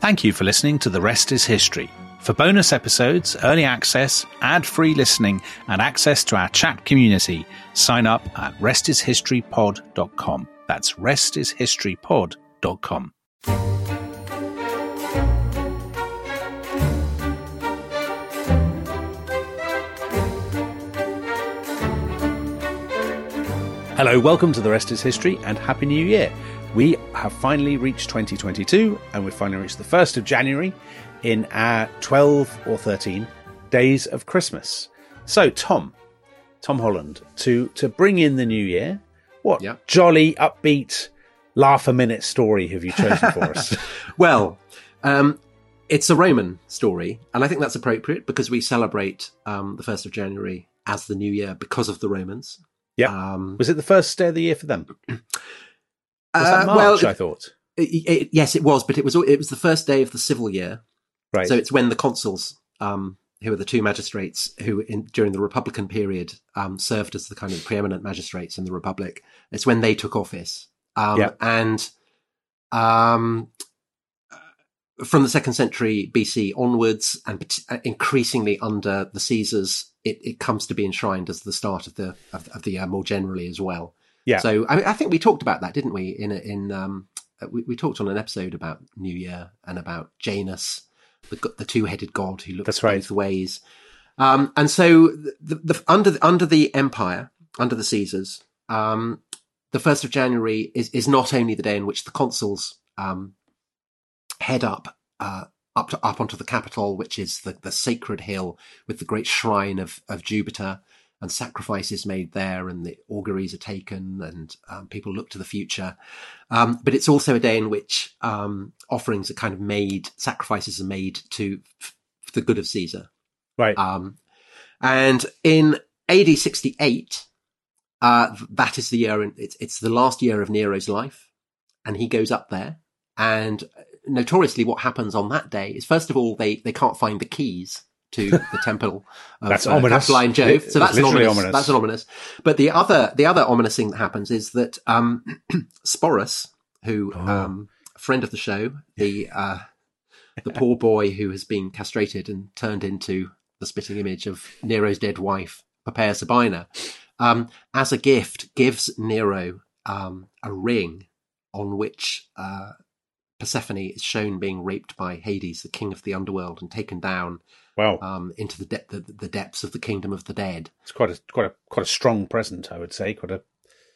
Thank you for listening to The Rest is History. For bonus episodes, early access, ad free listening, and access to our chat community, sign up at restishistorypod.com. That's restishistorypod.com. Hello, welcome to The Rest is History and Happy New Year. We have finally reached 2022 and we've finally reached the 1st of January in our 12 or 13 days of Christmas. So, Tom, Tom Holland, to, to bring in the new year, what Yep. jolly, upbeat, laugh a minute story have you chosen for us? Well, um, it's a Roman story, and I think that's appropriate because we celebrate um, the 1st of January as the new year because of the Romans. Yeah. Um, Was it the first day of the year for them? Was uh, that March, well, I thought? it- it- yes, it was, but it was it was the first day of the civil year. Right. So it's when the consuls, um, who are the two magistrates who, in, during the Republican period, um, served as the kind of preeminent magistrates in the Republic. It's when they took office, um, Yeah. and um, from the second century BC onwards, and uh, increasingly under the Caesars, it, it comes to be enshrined as the start of the of, of the year more generally as well. Yeah. So I, mean, I think we talked about that, didn't we? In a- in um, uh, we, we talked on an episode about New Year and about Janus, the, the two-headed god who looks That's right. both ways. Um, and so the, the, under the, under the empire, under the Caesars, um, the first of January is is not only the day in which the consuls um, head up uh, up to up onto the Capitol, which is the, the sacred hill with the great shrine of of Jupiter, and sacrifices made there, and the auguries are taken, and um, people look to the future. Um, but it's also a day in which um, offerings are kind of made, sacrifices are made to f- for the good of Caesar. right. Um, and in AD 68, uh, that is the year, in, it's, it's the last year of Nero's life. And he goes up there. And notoriously, what happens on that day is, first of all, they, they can't find the keys to the temple of That's uh, ominous. Capitoline Jove. It- So that's an ominous, ominous. That's an ominous. But the other, the other ominous thing that happens is that, um, Sporus, who, Oh. um, a friend of the show, the, uh, the poor boy who has been castrated and turned into the spitting image of Nero's dead wife, Poppaea Sabina, um, as a gift, gives Nero um, a ring on which uh, Persephone is shown being raped by Hades, the king of the underworld, and taken down Wow. um, into the, de- the the depths of the kingdom of the dead. it's quite a quite a quite a strong present, I would say. Quite a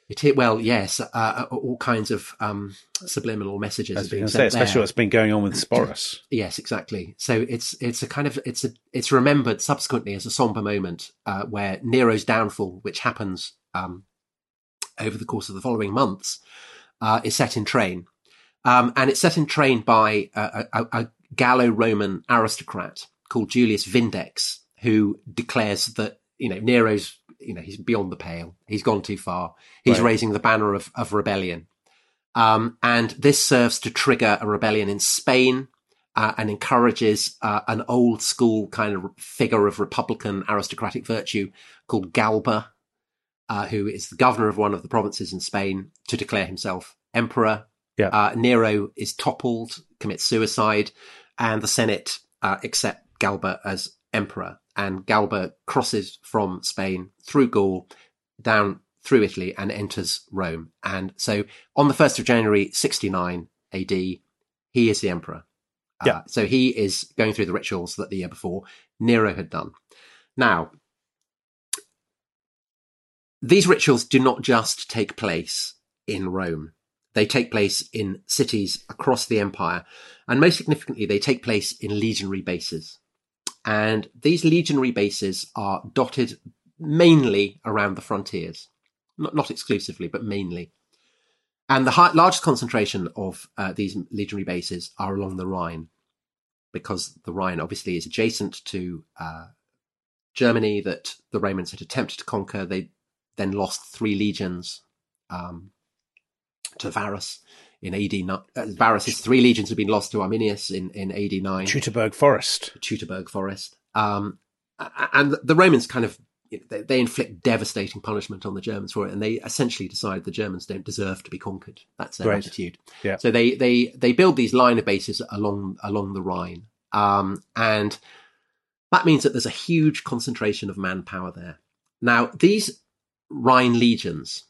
It well, yes, uh, all kinds of um, subliminal messages as are being can say, especially there. what's been going on with Sporus. Yes, exactly. So it's it's a kind of it's a it's remembered subsequently as a somber moment uh, where Nero's downfall, which happens um, over the course of the following months, uh, is set in train, um, and it's set in train by a, a, a Gallo-Roman aristocrat called Julius Vindex, who declares that you know Nero's you know he's beyond the pale, he's gone too far, he's Right. raising the banner of of rebellion. Um, and this serves to trigger a rebellion in Spain uh, and encourages uh, an old school kind of figure of republican aristocratic virtue called Galba, uh, who is the governor of one of the provinces in Spain, to declare himself emperor. Yeah. Uh, Nero is toppled, commits suicide, and the Senate uh, accept Galba as emperor. And Galba crosses from Spain through Gaul down through Italy and enters Rome. And so on the 1st of January 69 AD, he is the emperor. Uh, Yeah. so he is going through the rituals that the year before Nero had done. Now, these rituals do not just take place in Rome. They take place in cities across the empire. And most significantly, they take place in legionary bases. And these legionary bases are dotted mainly around the frontiers, not, not exclusively, but mainly. And the high, largest concentration of uh, these legionary bases are along the Rhine, because the Rhine obviously is adjacent to uh, Germany that the Romans had attempted to conquer. They then lost three legions um, to Varus in AD. ni- Uh, Varus's three legions had been lost to Arminius in, in AD nine. Teutoburg Forest. Teutoburg Forest. Um, and the Romans kind of they, they inflict devastating punishment on the Germans for it, and they essentially decide the Germans don't deserve to be conquered. That's their attitude. Yeah. So they they they build these line of bases along along the Rhine, um, and that means that there's a huge concentration of manpower there. Now these Rhine legions,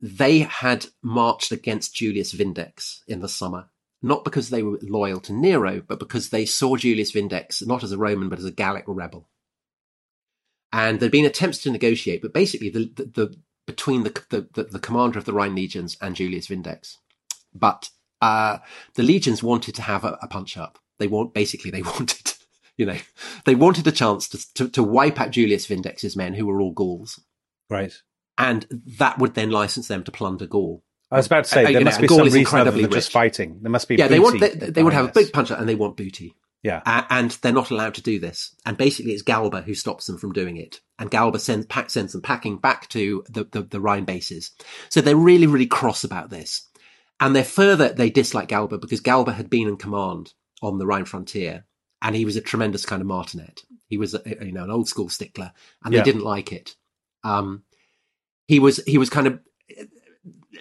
they had marched against Julius Vindex in the summer. Not because they were loyal to Nero, but because they saw Julius Vindex not as a Roman, but as a Gallic rebel and there'd been attempts to negotiate, but basically the the, the between the, the the commander of the Rhine legions and Julius Vindex, but uh, the legions wanted to have a, a punch up. They want basically they wanted, you know, they wanted a chance to, to to wipe out Julius Vindex's men, who were all Gauls, Right. And that would then license them to plunder Gaul. I was about to say Uh, you there know, must be Gaul some reason other incredibly than just fighting. There must be. Yeah, they want they, they would have a big puncher, and they want booty. Yeah. A- and they're not allowed to do this. And basically, it's Galba who stops them from doing it. And Galba sends, pack, sends them packing back to the, the, the Rhine bases. So they're really, really cross about this. And they're further, they dislike Galba because Galba had been in command on the Rhine frontier. And he was a tremendous kind of martinet. He was, a, you know, an old school stickler and Yeah. they didn't like it. Um, he was, he was kind of,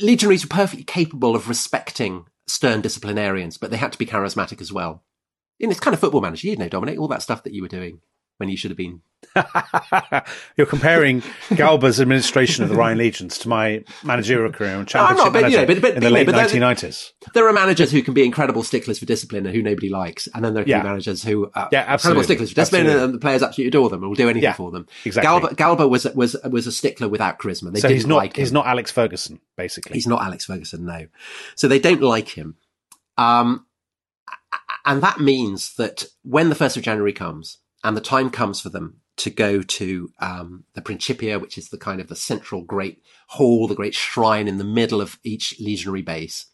legionaries were perfectly capable of respecting stern disciplinarians, but they had to be charismatic as well. And it's kind of football manager, you know, Dominic, all that stuff that you were doing when you should have been. You're comparing Galba's administration of the Rhine legions to my managerial career and I'm championship not, but, you know, but- but- in the you know, but 1990s. There are managers who can be incredible sticklers for discipline and who nobody likes, and then there are Yeah. managers who are Yeah, incredible absolutely. sticklers for discipline, Absolutely. and the players absolutely adore them and will do anything Yeah, for them. exactly. Galba, Galba was was was a stickler without charisma. They So didn't he's not like him. he's not Alex Ferguson, basically. He's not Alex Ferguson, no. So they don't like him. Um, and that means that when the 1st of January comes and the time comes for them to go to um, the Principia, which is the kind of the central great hall, the great shrine in the middle of each legionary base,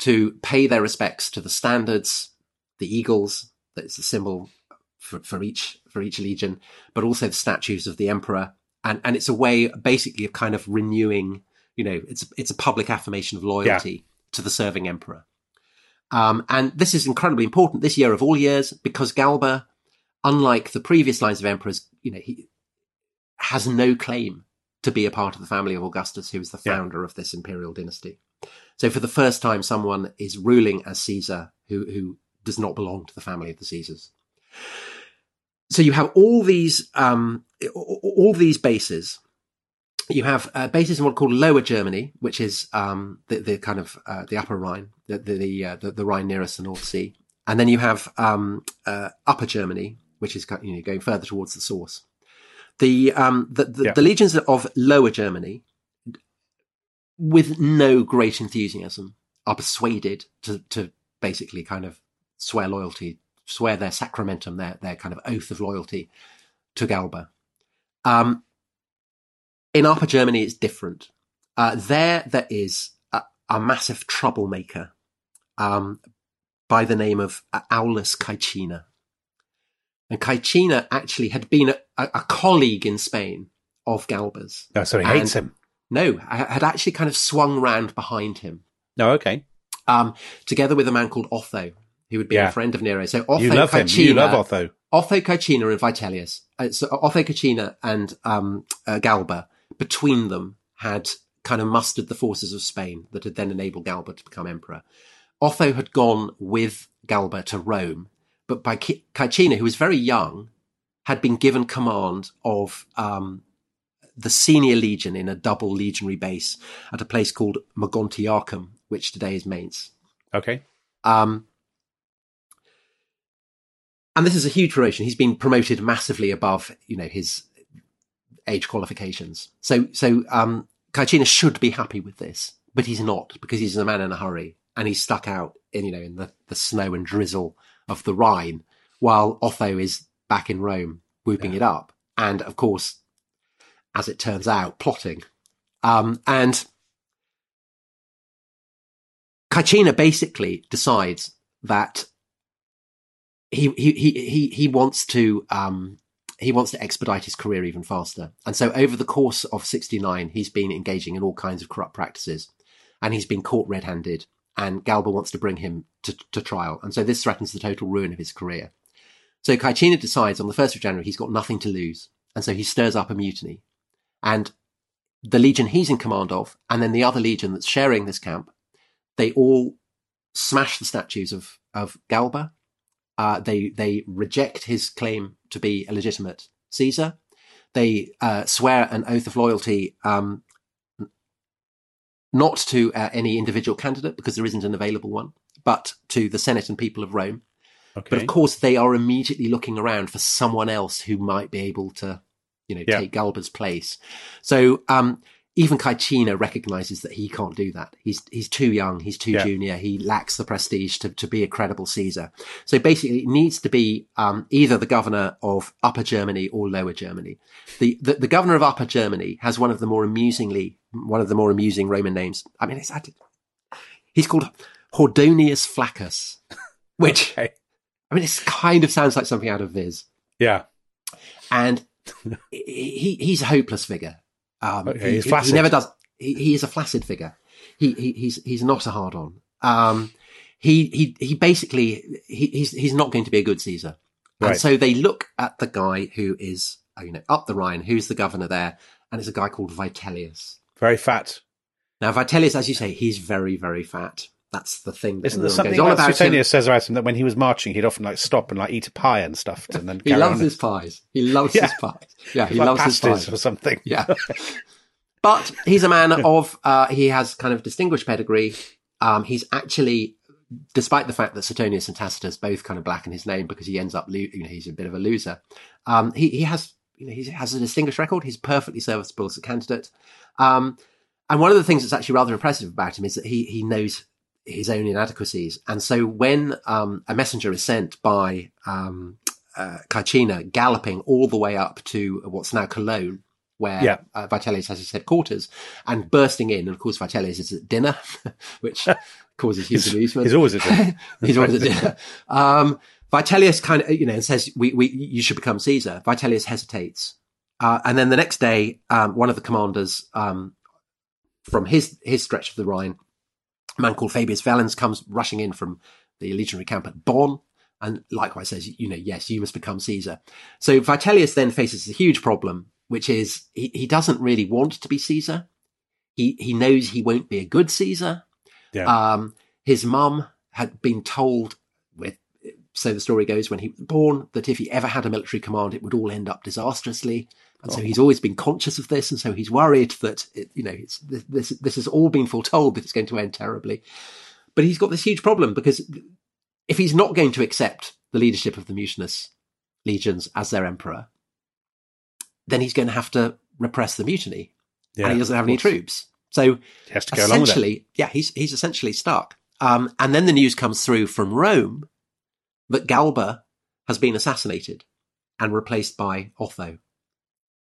to pay their respects to the standards, the eagles, that's the symbol for, for each for each legion, but also the statues of the emperor. And and it's a way basically of kind of renewing, you know, it's it's a public affirmation of loyalty to the serving emperor. Um, and this is incredibly important this year of all years because Galba, unlike the previous lines of emperors, you know, he has no claim to be a part of the family of Augustus, who is the Yeah. founder of this imperial dynasty. So for the first time, someone is ruling as Caesar who, who does not belong to the family of the Caesars. So you have all these, um, all these bases. You have uh, bases in what are called Lower Germany, which is um, the, the kind of uh, the Upper Rhine, the the the, uh, the the Rhine nearest the North Sea, and then you have um, uh, Upper Germany, which is you know going further towards the source. The um, the the, Yeah. the legions of Lower Germany, with no great enthusiasm, are persuaded to to basically kind of swear loyalty, swear their sacramentum, their their kind of oath of loyalty to Galba. Um, in Upper Germany, it's different. Uh, there, there is a, a massive troublemaker um, by the name of uh, Aulus Caecina. And Caecina actually had been a, a, colleague in Spain of Galba's. No, so he hates him. No, had actually kind of swung round behind him, No, okay. um, together with a man called Otho, who would be Yeah. a friend of Nero. So Otho you love him. You love Otho. Otho Caecina and Vitellius. Uh, so Otho Caecina and um, uh, Galba, between them, had kind of mustered the forces of Spain that had then enabled Galba to become emperor. Otho had gone with Galba to Rome, but by Ca- Caecina, who was very young, had been given command of um, the senior legion in a double legionary base at a place called Mogontiacum, which today is Mainz. Okay. Um, and this is a huge promotion. He's been promoted massively above, you know, his age qualifications. So, so, um, Caecina should be happy with this, but he's not because he's a man in a hurry and he's stuck out in, you know, in the, the snow and drizzle of the Rhine while Otho is back in Rome whooping Yeah. it up. And of course, as it turns out, plotting. Um, and Caecina basically decides that he he he he, he wants to um, he wants to expedite his career even faster. And so over the course of 69, he's been engaging in all kinds of corrupt practices and he's been caught red-handed and Galba wants to bring him to, to trial. And so this threatens the total ruin of his career. So Caecina decides on the 1st of January, he's got nothing to lose. and so he stirs up a mutiny. And the legion he's in command of, and then the other legion that's sharing this camp, they all smash the statues of of Galba. Uh, they they reject his claim to be a legitimate Caesar. They uh, swear an oath of loyalty um, not to uh, any individual candidate because there isn't an available one, but to the Senate and people of Rome. Okay. But of course, they are immediately looking around for someone else who might be able to, you know, Yeah. take Galba's place. So um, even Caecina recognizes that he can't do that. He's he's too young. He's too Yeah. junior. He lacks the prestige to, to be a credible Caesar. So basically, it needs to be um, either the governor of Upper Germany or Lower Germany. The, the the governor of Upper Germany has one of the more amusingly one of the more amusing Roman names. I mean, it's added. he's called Hordeonius Flaccus, which Okay. I mean, it kind of sounds like something out of Viz. Yeah. And he he's a hopeless figure. Um, Okay, he, he's he- flaccid. he never does. He, he is a flaccid figure. He, he he's he's not a hard on. Um, he he he basically he, he's he's not going to be a good Caesar. And Right. so they look at the guy who is you know up the Rhine, who's the governor there, and it's a guy called Vitellius. Very fat. Now Vitellius, as you say, he's very very fat. That's the thing that Isn't there something goes on that about him. Suetonius says about him that when he was marching, he'd often like stop and like eat a pie and stuff, and then He loves his pies. He loves Yeah. his pies. Yeah, he like loves his pies. or something. Yeah. but he's a man of, uh, he has kind of distinguished pedigree. Um, he's actually, despite the fact that Suetonius and Tacitus both kind of blacken his name because he ends up, lo- you know, he's a bit of a loser. Um, he, he has, you know, he has a distinguished record. He's perfectly serviceable as a candidate. Um, and one of the things that's actually rather impressive about him is that he, he knows his own inadequacies. And so when, um, a messenger is sent by, um, uh, Caecina galloping all the way up to what's now Cologne, where Yeah. uh, Vitellius has his headquarters, and bursting in. And of course, Vitellius is at dinner, which causes huge amusement. He's always a dinner. He's always at dinner. Um, Vitellius kind of, you know, says, we, we, you should become Caesar. Vitellius hesitates. Uh, and then the next day, um, one of the commanders, um, from his, his stretch of the Rhine, a man called Fabius Valens comes rushing in from the legionary camp at Bonn and likewise says, you know, yes, you must become Caesar. So Vitellius then faces a huge problem, which is he, he doesn't really want to be Caesar. He, he knows he won't be a good Caesar. Yeah. Um, his mum had been told with, so the story goes when he was born that if he ever had a military command, it would all end up disastrously. And so he's always been conscious of this. And so he's worried that, it, you know, it's, this, this has all been foretold that it's going to end terribly. But he's got this huge problem because if he's not going to accept the leadership of the mutinous legions as their emperor, then he's going to have to repress the mutiny. Yeah, and he doesn't have any troops. So He has to go along with it. essentially, yeah, he's he's essentially stuck. Um, and then the news comes through from Rome that Galba has been assassinated and replaced by Otho.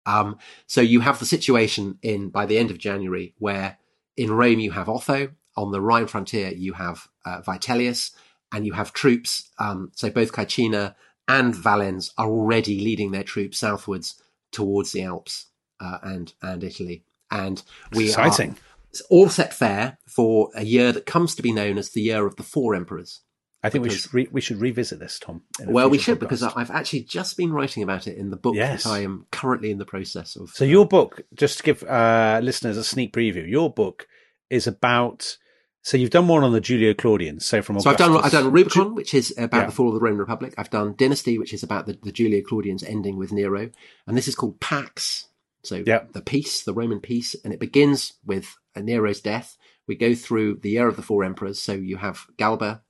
Um, so you have the situation in by the end of January where in Rome you have Otho on the Rhine frontier you have uh, Vitellius and you have troops. Um, so both Caecina and Valens are already leading their troops southwards towards the Alps uh, and and Italy. And we are Exciting. it's all set fair for a year that comes to be known as the year of the four emperors. I think we should re- we should revisit this, Tom. Well, we should because. I've actually just been writing about it in the book Yes. that I am currently in the process of. So your book, just to give uh, listeners a sneak preview, your book is about. So you've done one on the Julio Claudians. So from so I've done Augustus- I've done Rubicon, which is about Yeah. the fall of the Roman Republic. I've done Dynasty, which is about the, the Julio Claudians ending with Nero, and this is called Pax. So Yeah. the peace, the Roman peace, and it begins with uh, Nero's death. We go through the year of the four emperors. So you have Galba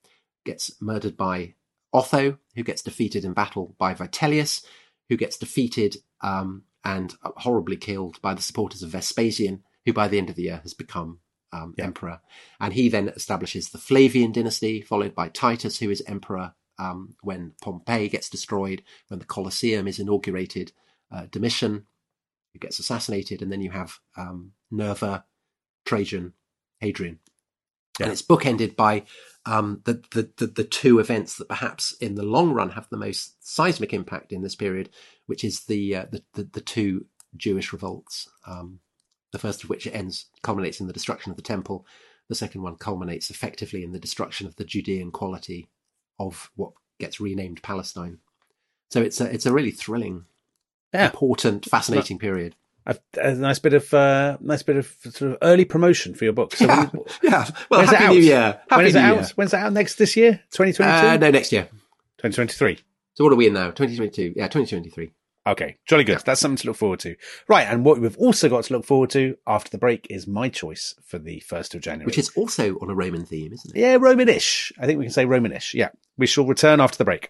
gets murdered by Otho, who gets defeated in battle by Vitellius, who gets defeated um, and horribly killed by the supporters of Vespasian, who by the end of the year has become um, Yeah. emperor. And he then establishes the Flavian dynasty, followed by Titus, who is emperor um, when Pompeii gets destroyed, when the Colosseum is inaugurated, uh, Domitian, who gets assassinated, and then you have um, Nerva, Trajan, Hadrian. Yeah. And it's bookended by um, the, the, the, the two events that perhaps in the long run have the most seismic impact in this period, which is the uh, the, the, the two Jewish revolts. Um, the first of which ends culminates in the destruction of the temple. The second one culminates effectively in the destruction of the Judean quality of what gets renamed Palestine. So it's a it's a really thrilling Yeah. important, fascinating period. A, a nice bit of uh, nice bit of sort of early promotion for your book. So Yeah, we- yeah. Well, when's it happy out? New Year. Happy when is it out? Year. When's it out next this year? 2022? Uh, no, next year. 2023. So what are we in now? 2022. Yeah, 2023. Okay, jolly good. That's something to look forward to. Right, and what we've also got to look forward to after the break is my choice for the 1st of January. Which is also on a Roman theme, isn't it? Yeah, Romanish. I think we can say Romanish. Yeah. We shall return after the break.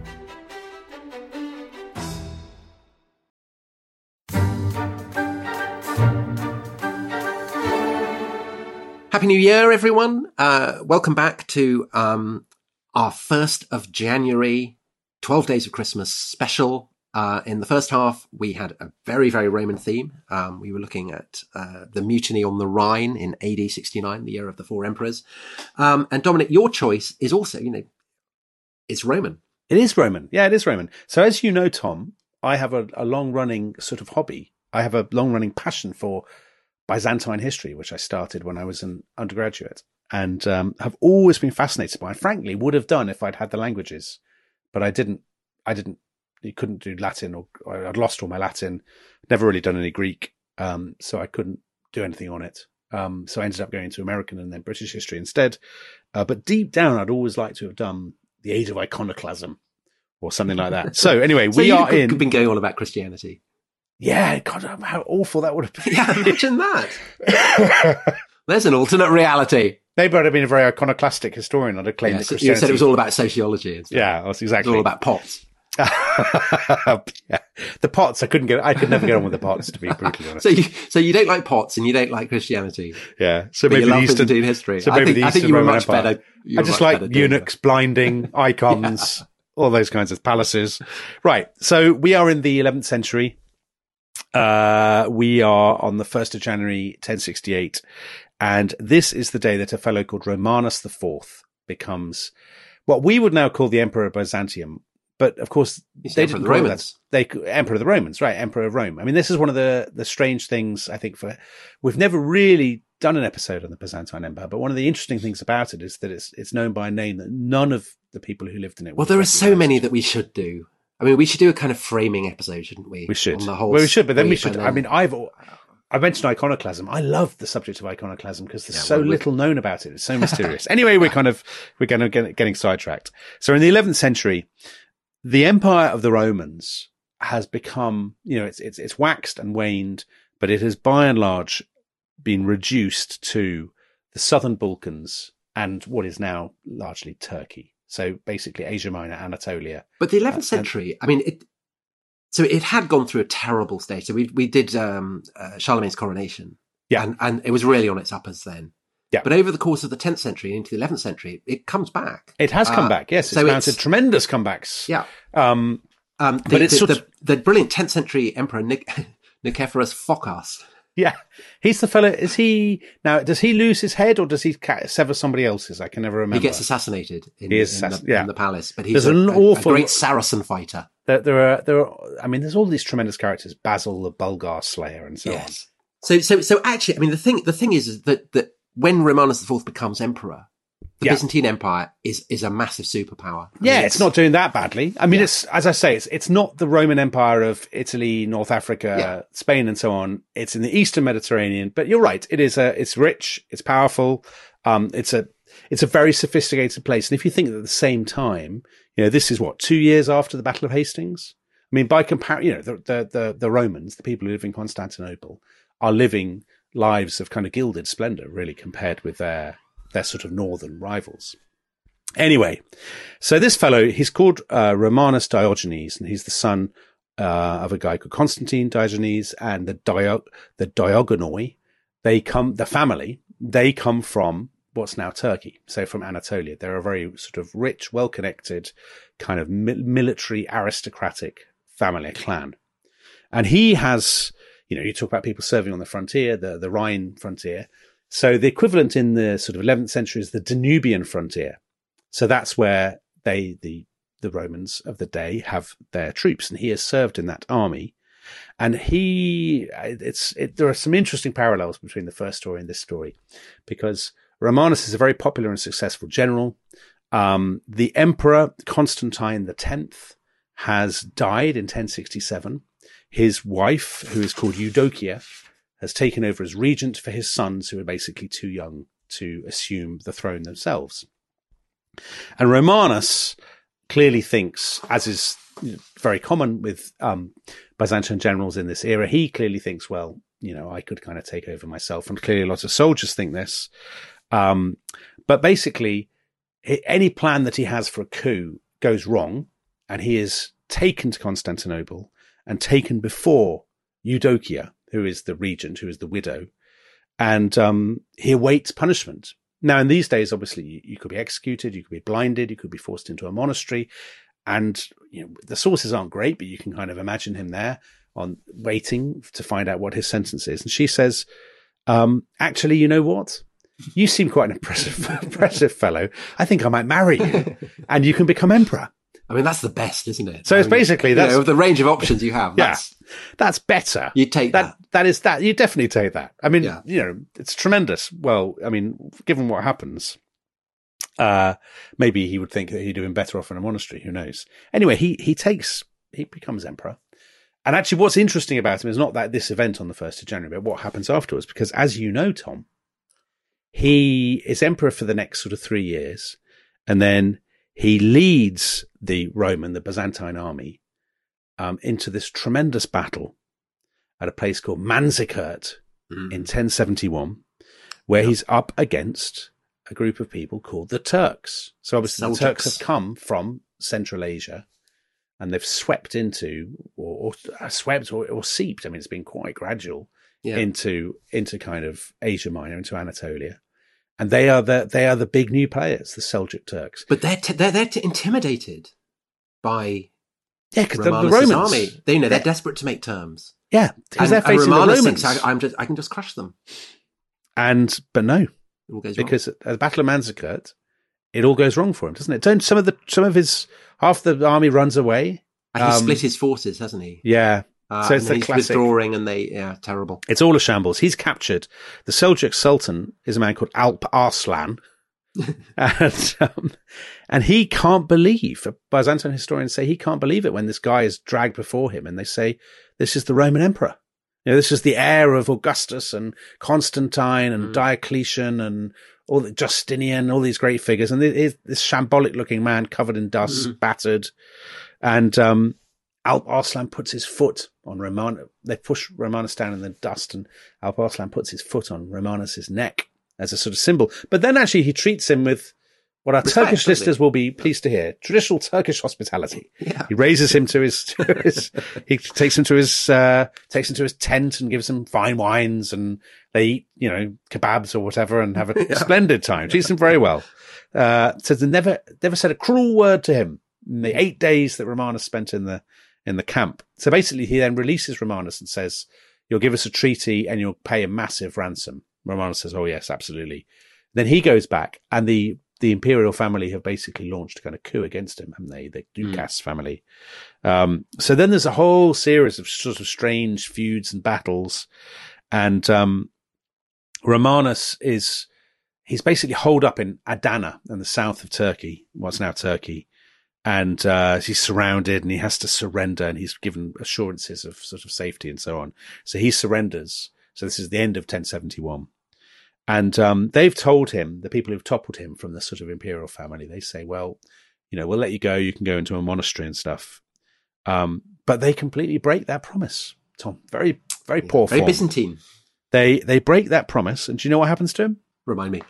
Happy New Year, everyone. Uh, welcome back to um, our 1st of January, 12 Days of Christmas special. Uh, in the first half, we had a very, very Roman theme. Um, we were looking at uh, the mutiny on the Rhine in AD 69, the year of the four emperors. Um, and Dominic, your choice is also, you know, it's Roman. It is Roman. Yeah, it is Roman. So as you know, Tom, I have a, a long running sort of hobby. I have a long running passion for Byzantine history, which I started when I was an undergraduate and um, have always been fascinated by. And frankly, would have done if I'd had the languages, but I didn't. I didn't. You couldn't do Latin, or, or I'd lost all my Latin. Never really done any Greek, um, so I couldn't do anything on it. Um, so I ended up going to American and then British history instead. Uh, but deep down, I'd always like to have done the age of iconoclasm or something like that. So anyway, So we are in. been going on about Christianity. Yeah, God, how awful that would have been. Yeah, imagine that. There's an alternate reality. Maybe I'd have been a very iconoclastic historian. I'd have claimed Yeah, so you said it was all about sociology. And stuff. yeah, that's It was exactly all about pots. yeah. The pots, I couldn't get. I could never get on with the pots, to be brutally honest. So you, so you don't like pots and you don't like Christianity, yeah, so maybe you love Eastern. History. so I maybe think, the I think you were Roman much Empire. better. I just like eunuchs, blinding icons, all those kinds of palaces. Right. So we are in the 11th century. Uh, we are on the 1st of January, 1068. And this is the day that a fellow called Romanus IV becomes what we would now call the Emperor of Byzantium. But of course, He's they Emperor of didn't the call Romans. that. They Emperor of the Romans, right? Emperor of Rome. I mean, this is one of the the strange things I think for we've never really done an episode on the Byzantine Empire, but one of the interesting things about it is that it's it's known by a name that none of the people who lived in it. Well, there are so many that we should do. I mean, we should do a kind of framing episode, shouldn't we? we should. On the whole well, we should, but then we should. I mean, I've I mentioned iconoclasm. I love the subject of iconoclasm because there's Yeah, so well, little known about it. It's so mysterious. anyway, we're kind of we're going to get getting sidetracked. So in the 11th century, the empire of the Romans has become, you know, it's it's it's waxed and waned, but it has by and large been reduced to the southern Balkans and what is now largely Turkey. So basically Asia Minor, Anatolia. But the 11th and- century, I mean, it, so it had gone through a terrible stage. So we we did um, uh, Charlemagne's coronation, Yeah. and and it was really on its uppers then. Yeah. But over the course of the 10th century into the 11th century, it comes back. It has come Uh, back. Yes, it's so mounted it's- tremendous comebacks. Yeah. Um, Um, the, But it's the, the, of- the brilliant 10th century emperor Nic- Nicephorus Phocas. Yeah. He's the fellow. Is he now? Does he lose his head or does he ca- sever somebody else's? I can never remember. He gets assassinated in, He is in, the, yeah. in the palace, but he's a, an a- a awful- great Saracen fighter. there, there are there are. I mean, there's all these tremendous characters: Basil, the Bulgar Slayer, and so on. yes. So, so, so actually, I mean, the thing, the thing is, is that, that when Romanus IV becomes emperor, the Yeah. Byzantine Empire is, is a massive superpower. I Yeah, mean, it's not doing that badly. I mean, it's as I say, it's it's not the Roman Empire of Italy, North Africa, Yeah. Spain, and so on. It's in the Eastern Mediterranean. But you're right; it is a it's rich, it's powerful. Um, it's a it's a very sophisticated place. And if you think that at the same time, you know, this is what two years after the Battle of Hastings. I mean, by comparison, you know, the, the the the Romans, the people who live in Constantinople, are living lives of kind of gilded splendor, really, compared with their their sort of northern rivals. Anyway, so this fellow, he's called uh, Romanus Diogenes, and he's the son uh, of a guy called Constantine Diogenes, and the Dio- the Diogonoi. They come, the family, they come from what's now Turkey, so from Anatolia. They're a very sort of rich, well-connected, kind of mi- military aristocratic family, clan, and he has, you know, you talk about people serving on the frontier, the the Rhine frontier. So the equivalent in the sort of 11th century is the Danubian frontier. So that's where they, the, the Romans of the day have their troops and he has served in that army. And he, it's, it, there are some interesting parallels between the first story and this story because Romanus is a very popular and successful general. Um, the emperor Constantine X has died in 1067. His wife, who is called Eudokia, has taken over as regent for his sons who are basically too young to assume the throne themselves. And Romanus clearly thinks, as is very common with um, Byzantine generals in this era, he clearly thinks, well, you know, I could kind of take over myself. And clearly lots of soldiers think this. Um, but basically, any plan that he has for a coup goes wrong, and he is taken to Constantinople and taken before Eudokia, who is the regent, who is the widow, and um, he awaits punishment. Now, in these days, obviously, you, you, could be executed, you could be blinded, you could be forced into a monastery, and you know the sources aren't great, but you can kind of imagine him there on waiting to find out what his sentence is. And she says, um, "Actually, you know what? You seem quite an impressive, impressive fellow. I think I might marry you, and you can become emperor." I mean, that's the best, isn't it? So I it's mean, basically you know, the range of options you have. Yeah. That's, that's better. you take that that. that is that you definitely take that. I mean, Yeah. you know, it's tremendous. Well, I mean, given what happens, uh, maybe he would think that he'd been better off in a monastery. Who knows? Anyway, he he takes he becomes emperor. And actually, what's interesting about him is not that this event on the first of January, but what happens afterwards. Because as you know, Tom, he is emperor for the next sort of three years, and then he leads the Roman, the Byzantine army, um, into this tremendous battle at a place called Manzikert Mm. in 1071, where he's up against a group of people called the Turks. So obviously the Turks have come from Central Asia and they've swept into or, or uh, swept or, or seeped. I mean, it's been quite gradual Yeah. into into kind of Asia Minor, into Anatolia. And they are the they are the big new players, the Seljuk Turks. but they're, t- they're, they're t- intimidated by Yeah, because the, the Romans. army. They, you know, they're Yeah. desperate to make terms. Yeah, because they're facing the Romans. thinks, I, I'm just, I can just crush them. and but no, It all goes wrong. because at the Battle of Manzikert, it all goes wrong for him, doesn't it? Don't some of the some of his half the army runs away. And he um, split his forces, hasn't he? Yeah, Uh, so it's the classic- withdrawing, and they yeah, terrible. it's all a shambles. He's captured. The Seljuk Sultan is a man called Alp Arslan, and um, and he can't believe. Byzantine historians say he can't believe it when this guy is dragged before him, and they say this is the Roman emperor. You know, this is the heir of Augustus and Constantine and Mm. Diocletian and all the Justinian, all these great figures, and this, this shambolic looking man covered in dust, Mhm. battered, and um, Alp Arslan puts his foot on Roman. They push Romanus down in the dust, and Alp Arslan puts his foot on Romanus's neck as a sort of symbol. But then actually he treats him with what our Respect, Turkish listeners will be pleased to hear. Traditional Turkish hospitality. Yeah. He raises him to his, to his he takes him to his, uh, takes him to his tent and gives him fine wines and they eat, you know, kebabs or whatever and have a splendid time. Treats him very well. Uh, says they never, never said a cruel word to him in the eight days that Romanus spent in the, in the camp. So basically he then releases Romanus and says, you'll give us a treaty and you'll pay a massive ransom. Romanus says, oh yes, absolutely. Then he goes back and the, the imperial family have basically launched a kind of coup against him, haven't they? The Ducas family. Um, so then there's a whole series of sort of strange feuds and battles. And, um, Romanus is, he's basically holed up in Adana in the south of Turkey, what's now Turkey. And, uh, he's surrounded and he has to surrender and he's given assurances of sort of safety and so on. So he surrenders. So this is the end of 1071. And um, they've told him, the people who've toppled him from the sort of imperial family, they say, well, you know, we'll let you go. You can go into a monastery and stuff. Um, but they completely break that promise, Tom. Very, very poor Very form. Byzantine. They, they break that promise. And do you know what happens to him? Remind me.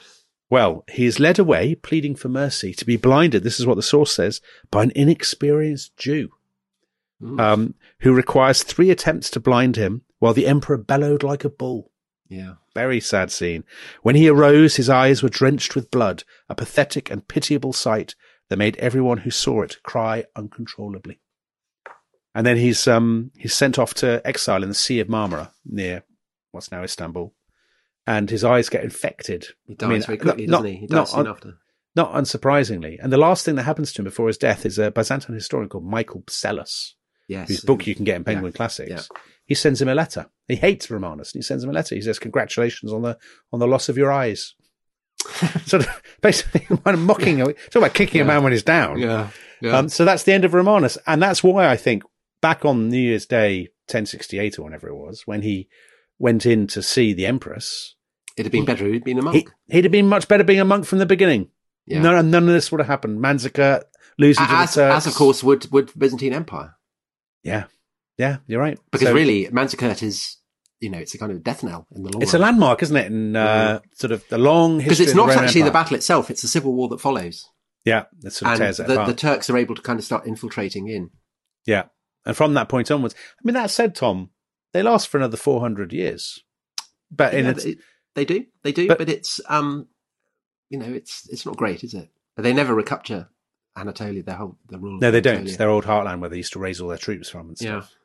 Well, he is led away, pleading for mercy, to be blinded. This is what the source says by an inexperienced Jew, Mm. um, who requires three attempts to blind him while the emperor bellowed like a bull. Yeah. Very sad scene. When he arose, his eyes were drenched with blood, a pathetic and pitiable sight that made everyone who saw it cry uncontrollably. And then he's um he's sent off to exile in the Sea of Marmara near what's now Istanbul, and his eyes get infected. He I dies mean, very quickly, not- doesn't he? He not dies soon un- after. Not unsurprisingly, and the last thing that happens to him before his death is a Byzantine historian called Michael Psellus, Yes. whose book you can get in Penguin Classics. yeah. He sends him a letter. He hates Romanus, and he sends him a letter. He says, "Congratulations on the on the loss of your eyes." sort of basically kind of mocking. him. Talk about kicking a man when he's down. Yeah. Yeah. Um, so that's the end of Romanus, and that's why I think back on New Year's Day, 1068 or whenever it was, when he went in to see the Empress, It'd have been better if he'd been a monk. he, he'd have been much better being a monk from the beginning. Yeah. None, none of this would have happened. Manzikert losing to as, the Turks. as of course would would Byzantine Empire Yeah, yeah, you're right. because So really Manzikert is you know it's a kind of death knell in the long it's a landmark, isn't it? In uh, sort of the long because history. it's of the not Roman actually the battle itself; it's the civil war that follows, Yeah, that sort of and tears it the, apart. the Turks are able to kind of start infiltrating in. Yeah. And from that point onwards, I mean, that said, Tom, they last for another 400 years. But in Yeah, a, they, do, they do, But- but, it's um, you know, it's it's not great, is it? They never recapture Anatolia. Their whole the rule. no, they don't. Anatolia. It's their old heartland where they used to raise all their troops from and Yeah, stuff.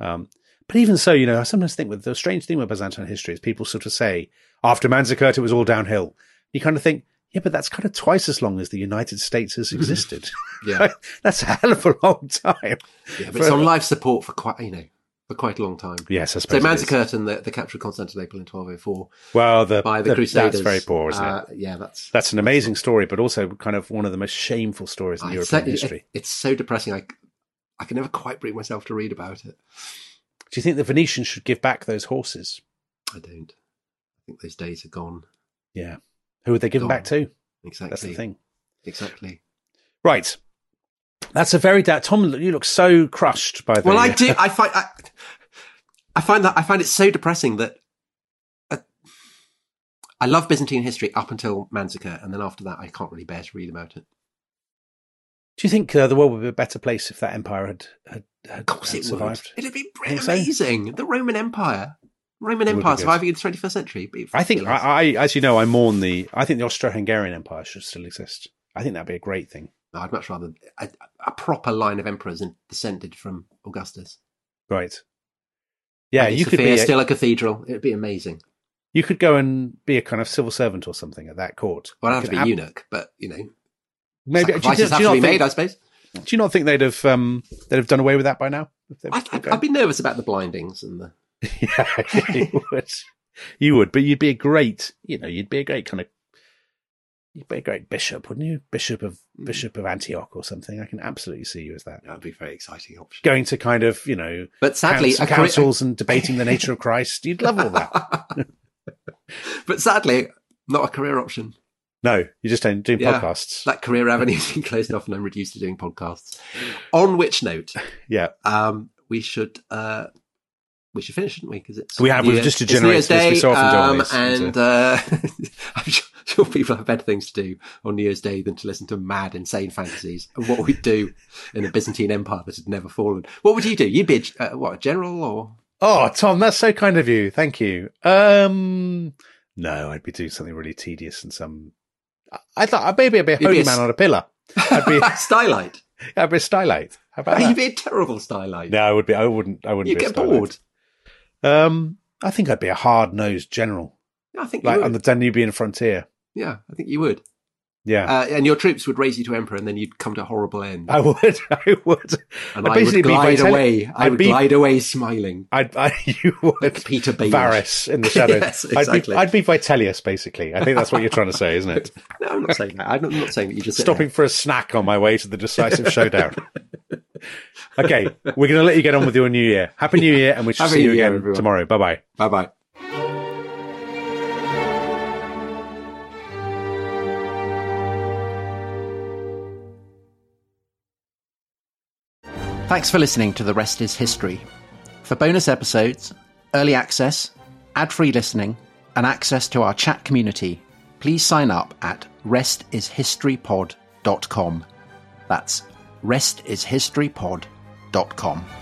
Um, but even so, you know, I sometimes think with the strange thing with Byzantine history is people sort of say, after Manzikert, it was all downhill. You kind of think, yeah, but that's kind of twice as long as the United States has existed. yeah, that's a hell of a long time. yeah. But For- it's on life support for quite you know for quite a long time. Yes, I So suppose. it is. Manzikert and the, the capture of Constantinople in 1204 Well, the, by the, the- Crusaders. That's very poor, isn't uh, it? Yeah, that's That's an amazing story, but also kind of one of the most shameful stories in it's so, European it- history. it's so depressing. I I can never quite bring myself to read about it. Do you think the Venetians should give back those horses? I don't. I think those days are gone. Yeah. Who would they give them back to? Exactly. That's the thing. Exactly. Right. That's a very da- Tom. You look so crushed by the. Well, I do. I find I, I find that I find it so depressing that uh, I love Byzantine history up until Manzikert, and then after that, I can't really bear to read about it. Do you think uh, the world would be a better place if that empire had had, had, Of course, had it survived? would. It'd be so? amazing. The Roman Empire, Roman It Empire surviving in the twenty first century. I think. I, I, as you know, I mourn the. I think the Austro-Hungarian Empire should still exist. I think that'd be a great thing. I'd much rather a, a proper line of emperors descended from Augustus. Right. Yeah, you could Sophia, be. A, still a cathedral. It'd be amazing. you could go and be a kind of civil servant or something at that court. Well, I'd have to be ab- eunuch, but you know, Maybe do you, sacrifices do have you to be think, made. I suppose. do you not think they'd have um they'd have done away with that by now? I, I'd, I'd be nervous about the blindings and the. yeah, you would. You would, but you'd be a great, you know, you'd be a great kind of, you'd be a great bishop, wouldn't you? Bishop of Mm. Bishop of Antioch or something. I can absolutely see you as that. That'd be a very exciting option. Going to kind of, you know, But sadly, council, a councils and debating the nature of Christ. You'd love all that. but sadly, not a career option. No, you're just doing, doing Yeah. podcasts. That career avenue's been closed off, and I'm reduced to doing podcasts. On which note, yeah. um, we should uh, we should finish, shouldn't we? Because it's We have, we've just it's degenerated New Year's this. We Day, so often do um, this. and uh, I'm sure, sure people have better things to do on New Year's Day than to listen to mad, insane fantasies of what we'd do in a Byzantine Empire that had never fallen. What would you do? You'd be a, uh, what a general or Oh, Tom, that's so kind of you. Thank you. Um, no, I'd be doing something really tedious and some. I- I thought maybe I'd be a be holy a man on a pillar. I'd be, Stylite? I'd be a stylite. How about You'd that? be a terrible Stylite. No, I would be. I wouldn't. I wouldn't. You'd be a get stylite. bored. Um, I think I'd be a hard nosed general, Yeah, I think you like would. on the Danubian frontier. Yeah, I think you would. Yeah, Uh, and your troops would raise you to emperor, and then you'd come to a horrible end. I would. I would. and I'd I basically would be glide Vitelli- away. I I'd be- glide away smiling. I'd. I, you would. Like Petyr Baelish. Varys in the shadows. Yes, exactly. I'd, be, I'd be Vitellius, basically. I think that's what you're trying to say, isn't it? No, I'm not saying that. I'm not, I'm not saying that you just Stopping for a snack on my way to the decisive showdown. Okay, we're going to let you get on with your new year. Happy New Year, and we shall Happy see you New Year, again everyone. tomorrow. Bye bye. Bye bye. Thanks for listening to The Rest is History. For bonus episodes, early access, ad free listening, and access to our chat community, please sign up at restishistorypod.com. That's restishistorypod.com.